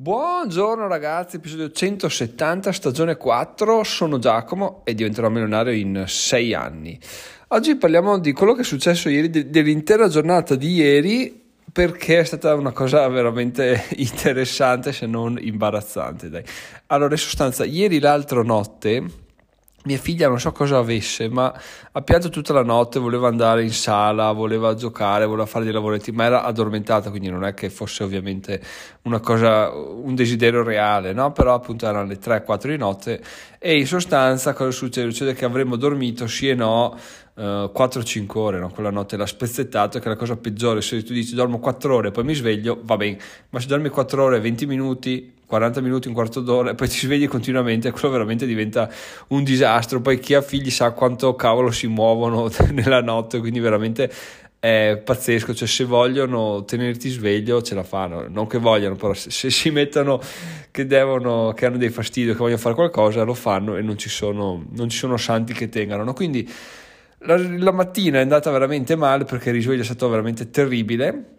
Buongiorno ragazzi, episodio 170, stagione 4, sono Giacomo e diventerò milionario in 6 anni. Oggi parliamo di quello che è successo ieri, dell'intera giornata di ieri, perché è stata una cosa veramente interessante se non imbarazzante. Dai. Allora, in sostanza, ieri l'altra notte mia figlia non so cosa avesse, ma ha pianto tutta la notte, voleva andare in sala, voleva giocare, voleva fare dei lavoretti, ma era addormentata, quindi non è che fosse ovviamente una cosa, un desiderio reale, no? Però appunto erano le 3-4 di notte e in sostanza cosa succede? Succede che avremmo dormito sì e no uh, eh, 4-5 ore, no? Quella notte l'ha spezzettato, che è la cosa peggiore, se tu dici dormo 4 ore e poi mi sveglio, va bene, ma se dormi 4 ore e 20 minuti 40 minuti, un quarto d'ora e poi ti svegli continuamente, quello veramente diventa un disastro. Poi chi ha figli sa quanto cavolo si muovono nella notte, quindi veramente è pazzesco. Cioè, se vogliono tenerti sveglio, ce la fanno. Non che vogliano, però se, se si mettono che devono, che hanno dei fastidi, che vogliono fare qualcosa, lo fanno e non ci sono, non ci sono santi che tengano. No? Quindi la, la mattina è andata veramente male perché il risveglio è stato veramente terribile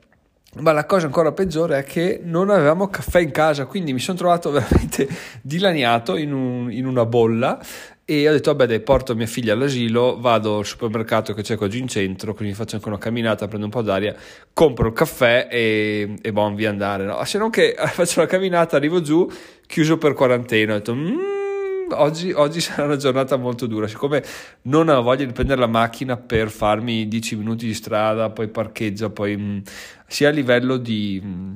ma la cosa ancora peggiore è che non avevamo caffè in casa, quindi mi sono trovato veramente dilaniato in, un, in una bolla e ho detto vabbè dai porto mia figlia all'asilo vado al supermercato che c'è qua giù in centro quindi faccio anche una camminata prendo un po' d'aria compro il caffè e, e buon via andare no? se non che faccio la camminata arrivo giù chiuso per quarantena ho detto mmm, oggi, oggi, sarà una giornata molto dura. Siccome non ho voglia di prendere la macchina per farmi 10 minuti di strada, poi parcheggio, poi mh, mm, sia a livello di. Mh, mm,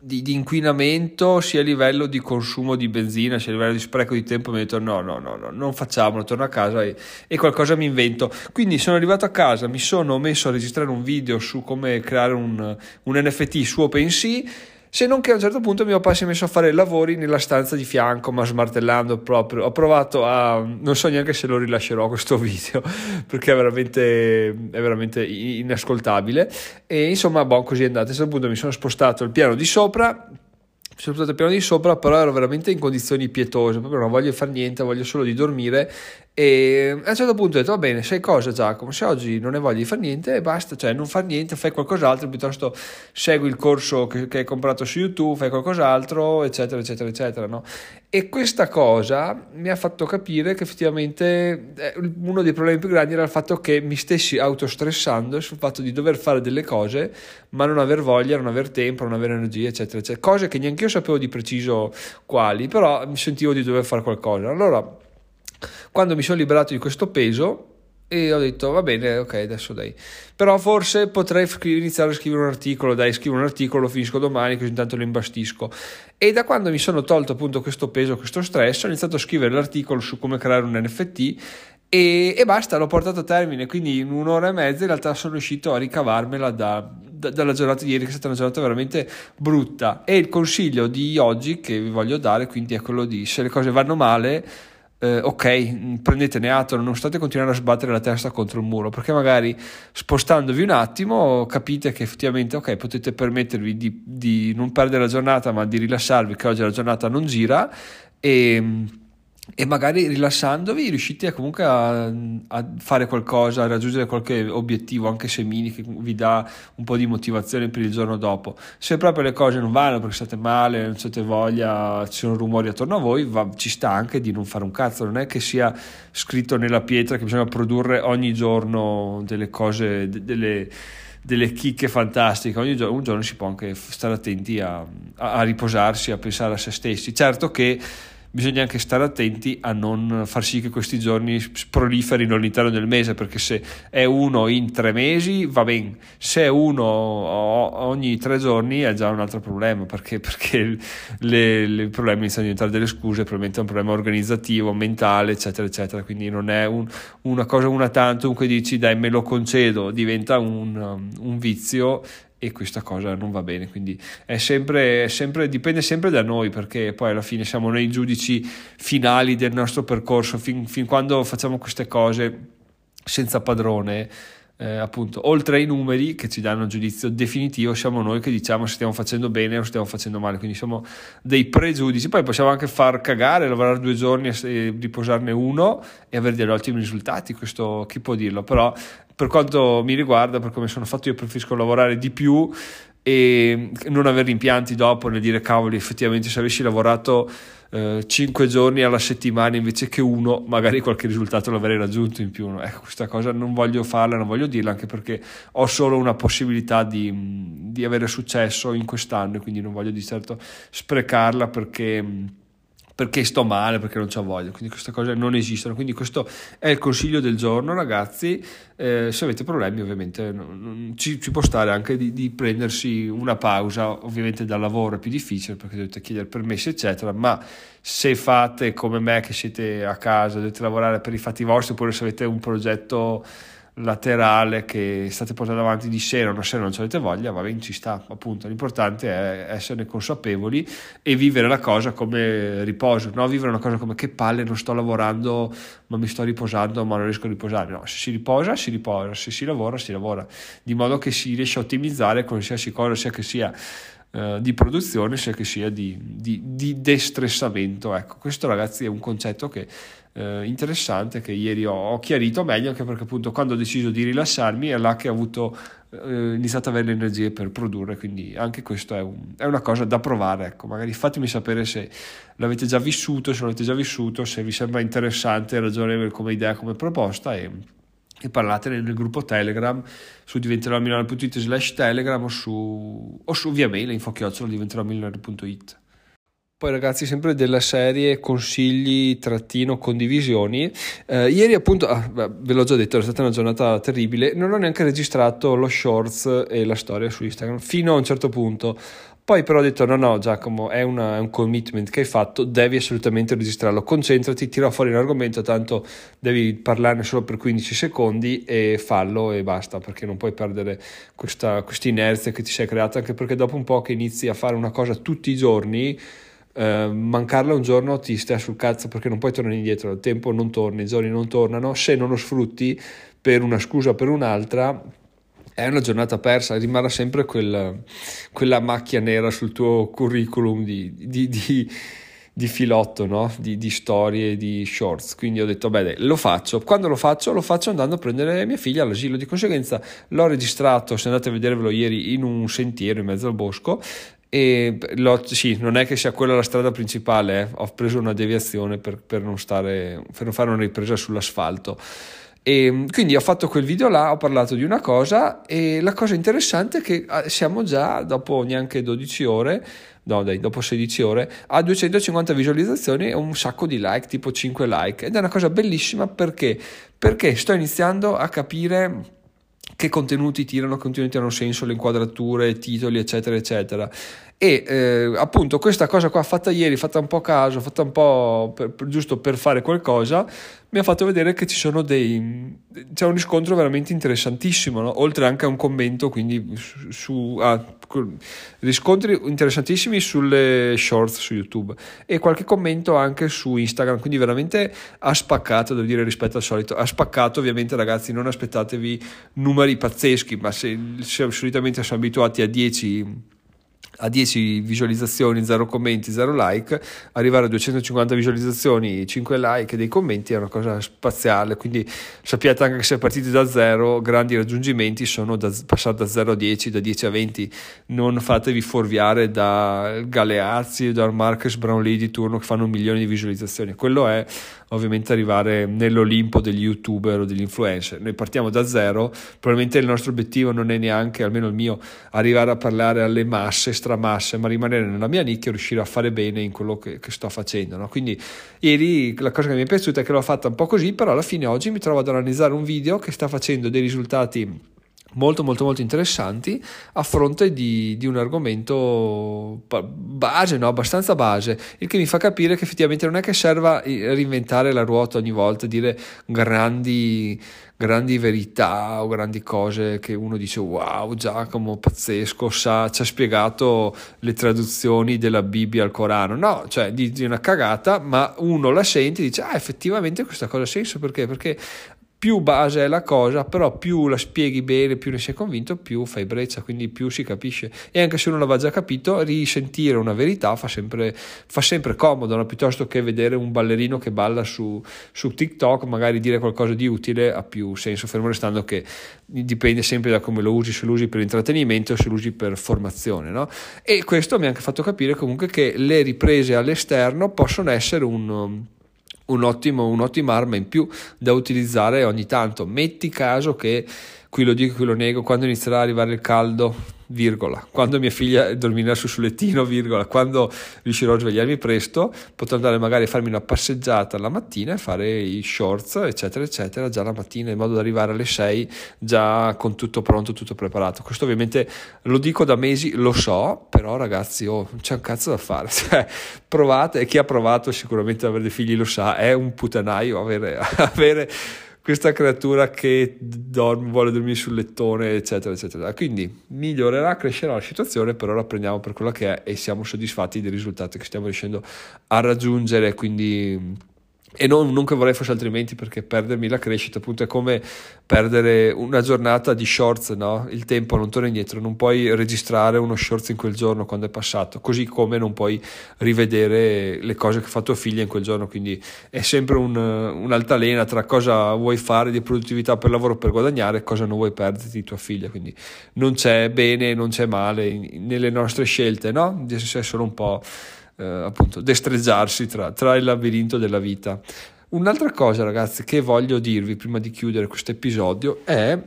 di, di, inquinamento sia a livello di consumo di benzina sia a livello di spreco di tempo mi ho detto no no no, no non facciamolo torno a casa e, e, qualcosa mi invento quindi sono arrivato a casa mi sono messo a registrare un video su come creare un, un NFT su OpenSea se non che a un certo punto mio papà si è messo a fare lavori nella stanza di fianco, ma smartellando proprio. Ho provato a. Non so neanche se lo rilascerò questo video perché è veramente, è veramente inascoltabile. E insomma, boh, così è andato. A un certo punto mi sono spostato al piano di sopra sono stato al piano di sopra, però ero veramente in condizioni pietose, proprio non voglio fare niente, voglio solo di dormire e a un certo punto ho detto va bene, sai cosa Giacomo, se oggi non voglia di fare niente basta, cioè non fare niente, fai qualcos'altro, piuttosto segui il corso che, che hai comprato su YouTube, fai qualcos'altro, eccetera, eccetera, eccetera, no? E questa cosa mi ha fatto capire che effettivamente eh, uno dei problemi più grandi era il fatto che mi stessi autostressando sul fatto di dover fare delle cose ma non aver voglia, non aver tempo, non avere energia, eccetera, eccetera. Cose che neanche io sapevo di preciso quali, però mi sentivo di dover fare qualcosa. Allora quando mi sono liberato di questo peso e ho detto va bene, ok, adesso dai. Però forse potrei iniziare a scrivere un articolo, dai, scrivo un articolo, lo finisco domani, così intanto lo imbastisco. E da quando mi sono tolto appunto questo peso, questo stress, ho iniziato a scrivere l'articolo su come creare un NFT e, e basta, l'ho portato a termine, quindi in un'ora e mezza in realtà sono riuscito a ricavarmela da, da, dalla giornata di ieri, che è stata una giornata veramente brutta. E il consiglio di oggi che vi voglio dare quindi è quello di se le cose vanno male eh, ok, prendetene atto, non state continuando a sbattere la testa contro il muro, perché magari spostandovi un attimo capite che effettivamente, ok, potete permettervi di, di non perdere la giornata, ma di rilassarvi, che oggi la giornata non gira e e magari rilassandovi riuscite comunque a, a, fare qualcosa, a raggiungere qualche obiettivo, anche se mini, che vi dà un po' di motivazione per il giorno dopo. Se proprio le cose non vanno perché state male, non avete voglia, ci sono rumori attorno a voi, va, ci sta anche di non fare un cazzo, non è che sia scritto nella pietra che bisogna produrre ogni giorno delle cose, delle delle chicche fantastiche. Ogni giorno, un giorno si può anche stare attenti a, a riposarsi, a pensare a se stessi. Certo che bisogna anche stare attenti a non far sì che questi giorni proliferino all'interno del mese, perché se è uno in tre mesi va bene, se è uno ogni tre giorni è già un altro problema, perché, perché le, le problemi iniziano a diventare delle scuse, probabilmente è un problema organizzativo, mentale, eccetera, eccetera, quindi non è un, una cosa una tantum che dici dai me lo concedo, diventa un, un vizio e questa cosa non va bene quindi è sempre, è sempre, dipende sempre da noi perché poi alla fine siamo noi i giudici finali del nostro percorso fin, fin quando facciamo queste cose senza padrone eh, appunto oltre ai numeri che ci danno giudizio definitivo siamo noi che diciamo se stiamo facendo bene o stiamo facendo male. Quindi siamo dei pregiudici. Poi possiamo anche far cagare lavorare due giorni e riposarne uno e avere degli ottimi risultati. Questo chi può dirlo? Però per quanto mi riguarda, per come sono fatto io preferisco lavorare di più e non avere rimpianti dopo nel dire cavoli effettivamente se avessi lavorato eh, 5 giorni alla settimana invece che uno magari qualche risultato l'avrei raggiunto in più ecco questa cosa non voglio farla non voglio dirla anche perché ho solo una possibilità di, di avere successo in quest'anno quindi non voglio di certo sprecarla perché perché sto male, perché non c'ho voglia, quindi queste cose non esistono, quindi questo è il consiglio del giorno ragazzi, eh, se avete problemi ovviamente non, non, ci, ci, può stare anche di, di, prendersi una pausa, ovviamente dal lavoro è più difficile perché dovete chiedere permessi eccetera, ma se fate come me che siete a casa, dovete lavorare per i fatti vostri oppure se avete un progetto laterale che state portando avanti di sera, una sera non avete voglia, va bene, ci sta, appunto. L'importante è esserne consapevoli e vivere la cosa come riposo, no? Vivere una cosa come che palle, non sto lavorando, ma mi sto riposando, ma non riesco a riposare. No, se si riposa, si riposa, se si lavora, si lavora, di modo che si riesce a ottimizzare qualsiasi cosa, sia che sia Uh, di produzione sia che sia di, di, di destressamento. Ecco, questo ragazzi è un concetto che eh, interessante che ieri ho, ho, chiarito meglio anche perché appunto quando ho deciso di rilassarmi è là che ho avuto eh, iniziato ad avere le energie per produrre quindi anche questo è, un, è, una cosa da provare ecco. Magari fatemi sapere se l'avete già vissuto se l'avete già vissuto se vi sembra interessante ragionevole come idea come proposta e, e parlatene nel gruppo Telegram su diventeròmilionario.it slash Telegram o su, o su via mail info chiocciola diventeròmilionario.it poi ragazzi, sempre della serie consigli trattino condivisioni. Eh, ieri appunto, ah, ve l'ho già detto, è stata una giornata terribile, non ho neanche registrato lo shorts e la storia su Instagram fino a un certo punto. Poi però ho detto no no Giacomo, è, una, è un commitment che hai fatto, devi assolutamente registrarlo, concentrati, tira fuori l'argomento, tanto devi parlarne solo per 15 secondi e fallo e basta, perché non puoi perdere questa inerzia che ti sei creata, anche perché dopo un po' che inizi a fare una cosa tutti i giorni Uh, mancarla un giorno ti stai sul cazzo perché non puoi tornare indietro, il tempo non torna, i giorni non tornano, se non lo sfrutti per una scusa o per un'altra è una giornata persa, rimarrà sempre quel, quella macchia nera sul tuo curriculum di, di, di, di filotto, no? di, storie, di shorts. Quindi ho detto, beh, lo faccio. Quando lo faccio, lo faccio andando a prendere mia figlia all'asilo. Di conseguenza l'ho registrato, se andate a vedervelo ieri, in un sentiero in mezzo al bosco e lo, sì, non è che sia quella la strada principale, eh. ho preso una deviazione per, per, non stare, per non fare una ripresa sull'asfalto. E quindi ho fatto quel video là, ho parlato di una cosa e la cosa interessante è che ah, siamo già dopo neanche 12 ore, no dai, dopo 16 ore, a 250 visualizzazioni e un sacco di like, tipo 5 like. Ed è una cosa bellissima perché, perché sto iniziando a capire che contenuti tirano, contenuti hanno senso, le inquadrature, titoli, eccetera, eccetera. E eh, appunto questa cosa qua fatta ieri, fatta un po' a caso, fatta un po' per, per, giusto per fare qualcosa, mi ha fatto vedere che ci sono dei c'è un riscontro veramente interessantissimo, no? oltre anche a un commento, quindi su, su ah, riscontri interessantissimi sulle shorts su YouTube e qualche commento anche su Instagram, quindi veramente ha spaccato, devo dire rispetto al solito, ha spaccato ovviamente ragazzi, non aspettatevi numeri pazzeschi, ma se, se solitamente siamo abituati a 10 a 10 visualizzazioni, 0 commenti, 0 like, arrivare a 250 visualizzazioni, 5 like e dei commenti è una cosa spaziale, quindi sappiate anche che se partite da 0, grandi raggiungimenti sono da, passare da 0 a 10, da 10 a 20, non fatevi fuorviare da Galeazzi, da Marcus Brownlee di turno che fanno un milione di visualizzazioni, quello è ovviamente arrivare nell'Olimpo degli youtuber o degli influencer. Noi partiamo da zero, probabilmente il nostro obiettivo non è neanche, almeno il mio, arrivare a parlare alle masse, stramasse, ma rimanere nella mia nicchia e riuscire a fare bene in quello che, che sto facendo. No? Quindi ieri la cosa che mi è piaciuta è che l'ho fatta un po' così, però alla fine oggi mi trovo ad analizzare un video che sta facendo dei risultati molto molto molto interessanti a fronte di, di un argomento base, no? abbastanza base, il che mi fa capire che effettivamente non è che serva reinventare la ruota ogni volta, dire grandi, grandi verità o grandi cose che uno dice wow Giacomo pazzesco, sa, ci ha spiegato le traduzioni della Bibbia al Corano, no, cioè di, di una cagata, ma uno la sente e dice ah effettivamente questa cosa ha senso perché? Perché più base è la cosa, però più la spieghi bene, più ne sei convinto, più fai breccia, quindi più si capisce. E anche se uno l'aveva già capito, risentire una verità fa sempre, fa sempre comodo, no? piuttosto che vedere un ballerino che balla su, su, TikTok, magari dire qualcosa di utile ha più senso, fermo restando che dipende sempre da come lo usi, se lo usi per intrattenimento o se lo usi per formazione. No? E questo mi ha anche fatto capire comunque che le riprese all'esterno possono essere un un'ottima arma in più da utilizzare ogni tanto. Metti caso che, qui lo dico, qui lo nego, quando inizierà ad arrivare il caldo, virgola, quando mia figlia dormirà su sul lettino, virgola, quando riuscirò a svegliarmi presto, potrò andare magari a farmi una passeggiata la mattina e fare i shorts, eccetera, eccetera, già la mattina, in modo da arrivare alle 6 già con tutto pronto, tutto preparato. Questo ovviamente lo dico da mesi, lo so, però ragazzi, oh, c'è un cazzo da fare. Cioè, provate, e chi ha provato sicuramente avere dei figli lo sa, è un putanaio avere, avere questa creatura che dorme, vuole dormire sul lettone, eccetera, eccetera. Quindi migliorerà, crescerà la situazione, però la prendiamo per quella che è e siamo soddisfatti dei risultati che stiamo riuscendo a raggiungere. Quindi e non, non, che vorrei fosse altrimenti perché perdermi la crescita appunto è come perdere una giornata di shorts no? il tempo non torna indietro non puoi registrare uno shorts in quel giorno quando è passato così come non puoi rivedere le cose che fa tua figlia in quel giorno quindi è sempre un, un'altalena tra cosa vuoi fare di produttività per lavoro per guadagnare e cosa non vuoi perderti di tua figlia quindi non c'è bene non c'è male nelle nostre scelte no? di essere solo un po' eh, appunto destreggiarsi tra, tra il labirinto della vita. Un'altra cosa, ragazzi, che voglio dirvi prima di chiudere questo episodio è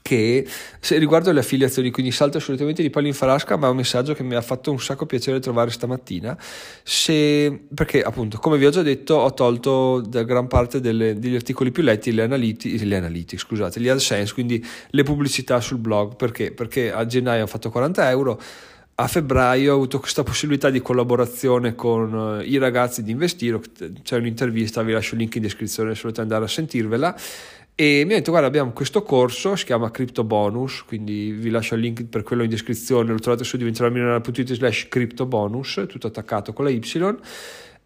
che se riguardo le affiliazioni, quindi salto assolutamente di palo in farasca, ma è un messaggio che mi ha fatto un sacco piacere trovare stamattina, se, perché appunto, come vi ho già detto, ho tolto da gran parte delle, degli articoli più letti le analytics, le analytics, scusate, gli AdSense, quindi le pubblicità sul blog, perché? Perché a gennaio ho fatto 40 euro, a febbraio ho avuto questa possibilità di collaborazione con uh, i ragazzi di Investiro, c'è un'intervista, vi lascio il link in descrizione se volete andare a sentirvela. E mi ha detto guarda abbiamo questo corso, si chiama Crypto Bonus, quindi vi lascio il link per quello in descrizione, lo trovate su diventeromilionario.it slash crypto bonus, tutto attaccato con la Y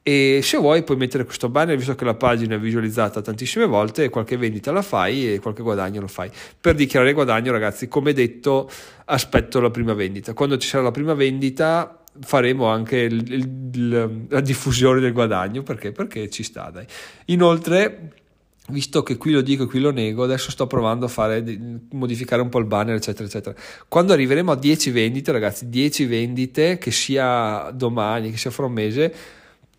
e se vuoi puoi mettere questo banner visto che la pagina è visualizzata tantissime volte qualche vendita la fai e qualche guadagno lo fai per dichiarare guadagno ragazzi come detto aspetto la prima vendita quando ci sarà la prima vendita faremo anche il, il, la diffusione del guadagno perché? perché ci sta dai inoltre visto che qui lo dico e qui lo nego, adesso sto provando a fare, modificare un po' il banner, eccetera, eccetera. Quando arriveremo a 10 vendite, ragazzi, 10 vendite, che sia domani, che sia fra un mese,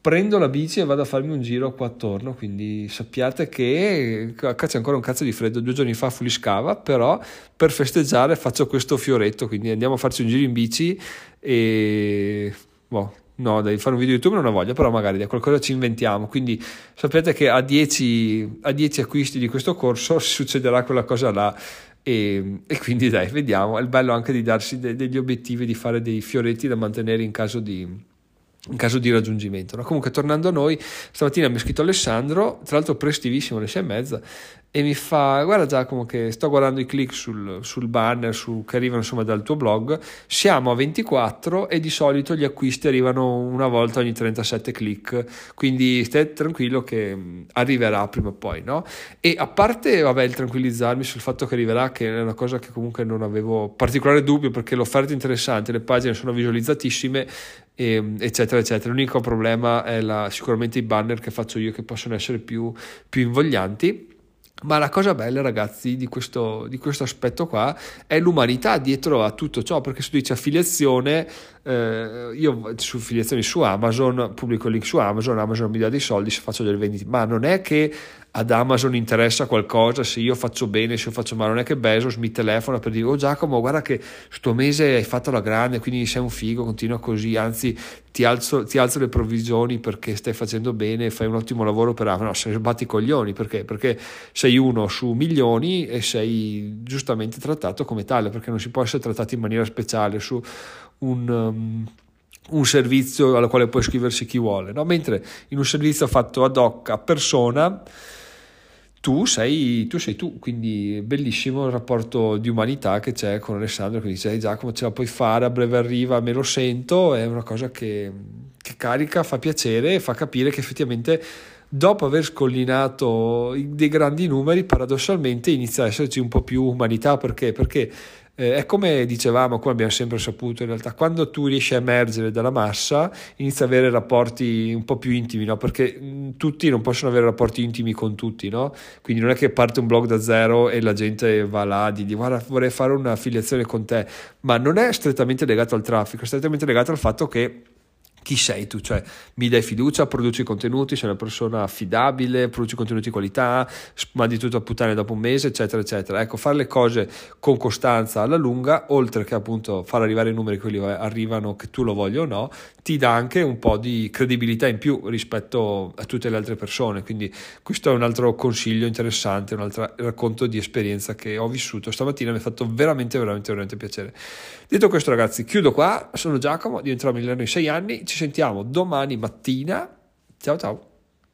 prendo la bici e vado a farmi un giro qua attorno, quindi sappiate che c'è ancora un cazzo di freddo, due giorni fa fuliscava, però per festeggiare faccio questo fioretto, quindi andiamo a farci un giro in bici e... Boh, no, dai, fare un video YouTube non ho voglia, però magari da qualcosa ci inventiamo, quindi sapete che a 10, a 10 acquisti di questo corso succederà quella cosa là. E, e, quindi dai, vediamo. È bello anche di darsi de- degli obiettivi, di fare dei fioretti da mantenere in caso di, in caso di raggiungimento. No? Comunque, tornando a noi, stamattina mi ha scritto Alessandro, tra l'altro prestivissimo, alle sei e mezza, e mi fa guarda Giacomo che sto guardando i click sul, sul banner su, che arrivano insomma dal tuo blog. Siamo a 24 e di solito gli acquisti arrivano una volta ogni 37 click. Quindi stai tranquillo che arriverà prima o poi no? e a parte vabbè il tranquillizzarmi sul fatto che arriverà che è una cosa che comunque non avevo particolare dubbio perché l'offerta è interessante le pagine sono visualizzatissime e, eccetera eccetera. L'unico problema è la, sicuramente i banner che faccio io che possono essere più, più invoglianti ma la cosa bella, ragazzi, di questo, di questo, aspetto qua è l'umanità dietro a tutto ciò, perché se tu dici affiliazione, eh, io su affiliazioni su Amazon pubblico il link su Amazon, Amazon mi dà dei soldi se faccio delle vendite, ma non è che ad Amazon interessa qualcosa se io faccio bene, se io faccio male, non è che Bezos mi telefona per dire oh Giacomo guarda che sto mese hai fatto la grande quindi sei un figo, continua così, anzi ti alzo, ti alzo le provvigioni perché stai facendo bene, fai un ottimo lavoro per Amazon, no, se sbatti i coglioni perché? Perché sei uno su milioni e sei giustamente trattato come tale perché non si può essere trattato in maniera speciale su un... Um, un servizio alla quale può iscriversi chi vuole, no? mentre in un servizio fatto ad hoc a persona tu sei, tu sei tu, quindi bellissimo il rapporto di umanità che c'è con Alessandro che dice Giacomo ce la puoi fare, a breve arriva, me lo sento, è una cosa che, che carica, fa piacere e fa capire che effettivamente dopo aver scollinato dei grandi numeri, paradossalmente inizia a esserci un po' più umanità perché? Perché eh, è come dicevamo, come abbiamo sempre saputo, in realtà quando tu riesci a emergere dalla massa inizi ad avere rapporti un po' più intimi, no? perché mh, tutti non possono avere rapporti intimi con tutti, no? quindi non è che parte un blog da zero e la gente va là dice guarda vorrei fare un'affiliazione con te, ma non è strettamente legato al traffico, è strettamente legato al fatto che chi sei tu, cioè mi dai fiducia, produci contenuti, sei una persona affidabile, produci contenuti di qualità, mandi tutto a puttane dopo un mese, eccetera, eccetera. Ecco, fare le cose con costanza alla lunga, oltre che appunto far arrivare i numeri quelli arrivano, che tu lo voglia o no, ti dà anche un po' di credibilità in più rispetto a tutte le altre persone. Quindi questo è un altro consiglio interessante, un altro racconto di esperienza che ho vissuto stamattina, mi ha fatto veramente, veramente, veramente piacere. Detto questo ragazzi, chiudo qua, sono Giacomo, diventerò migliore in sei anni, ci sentiamo domani mattina. Ciao ciao.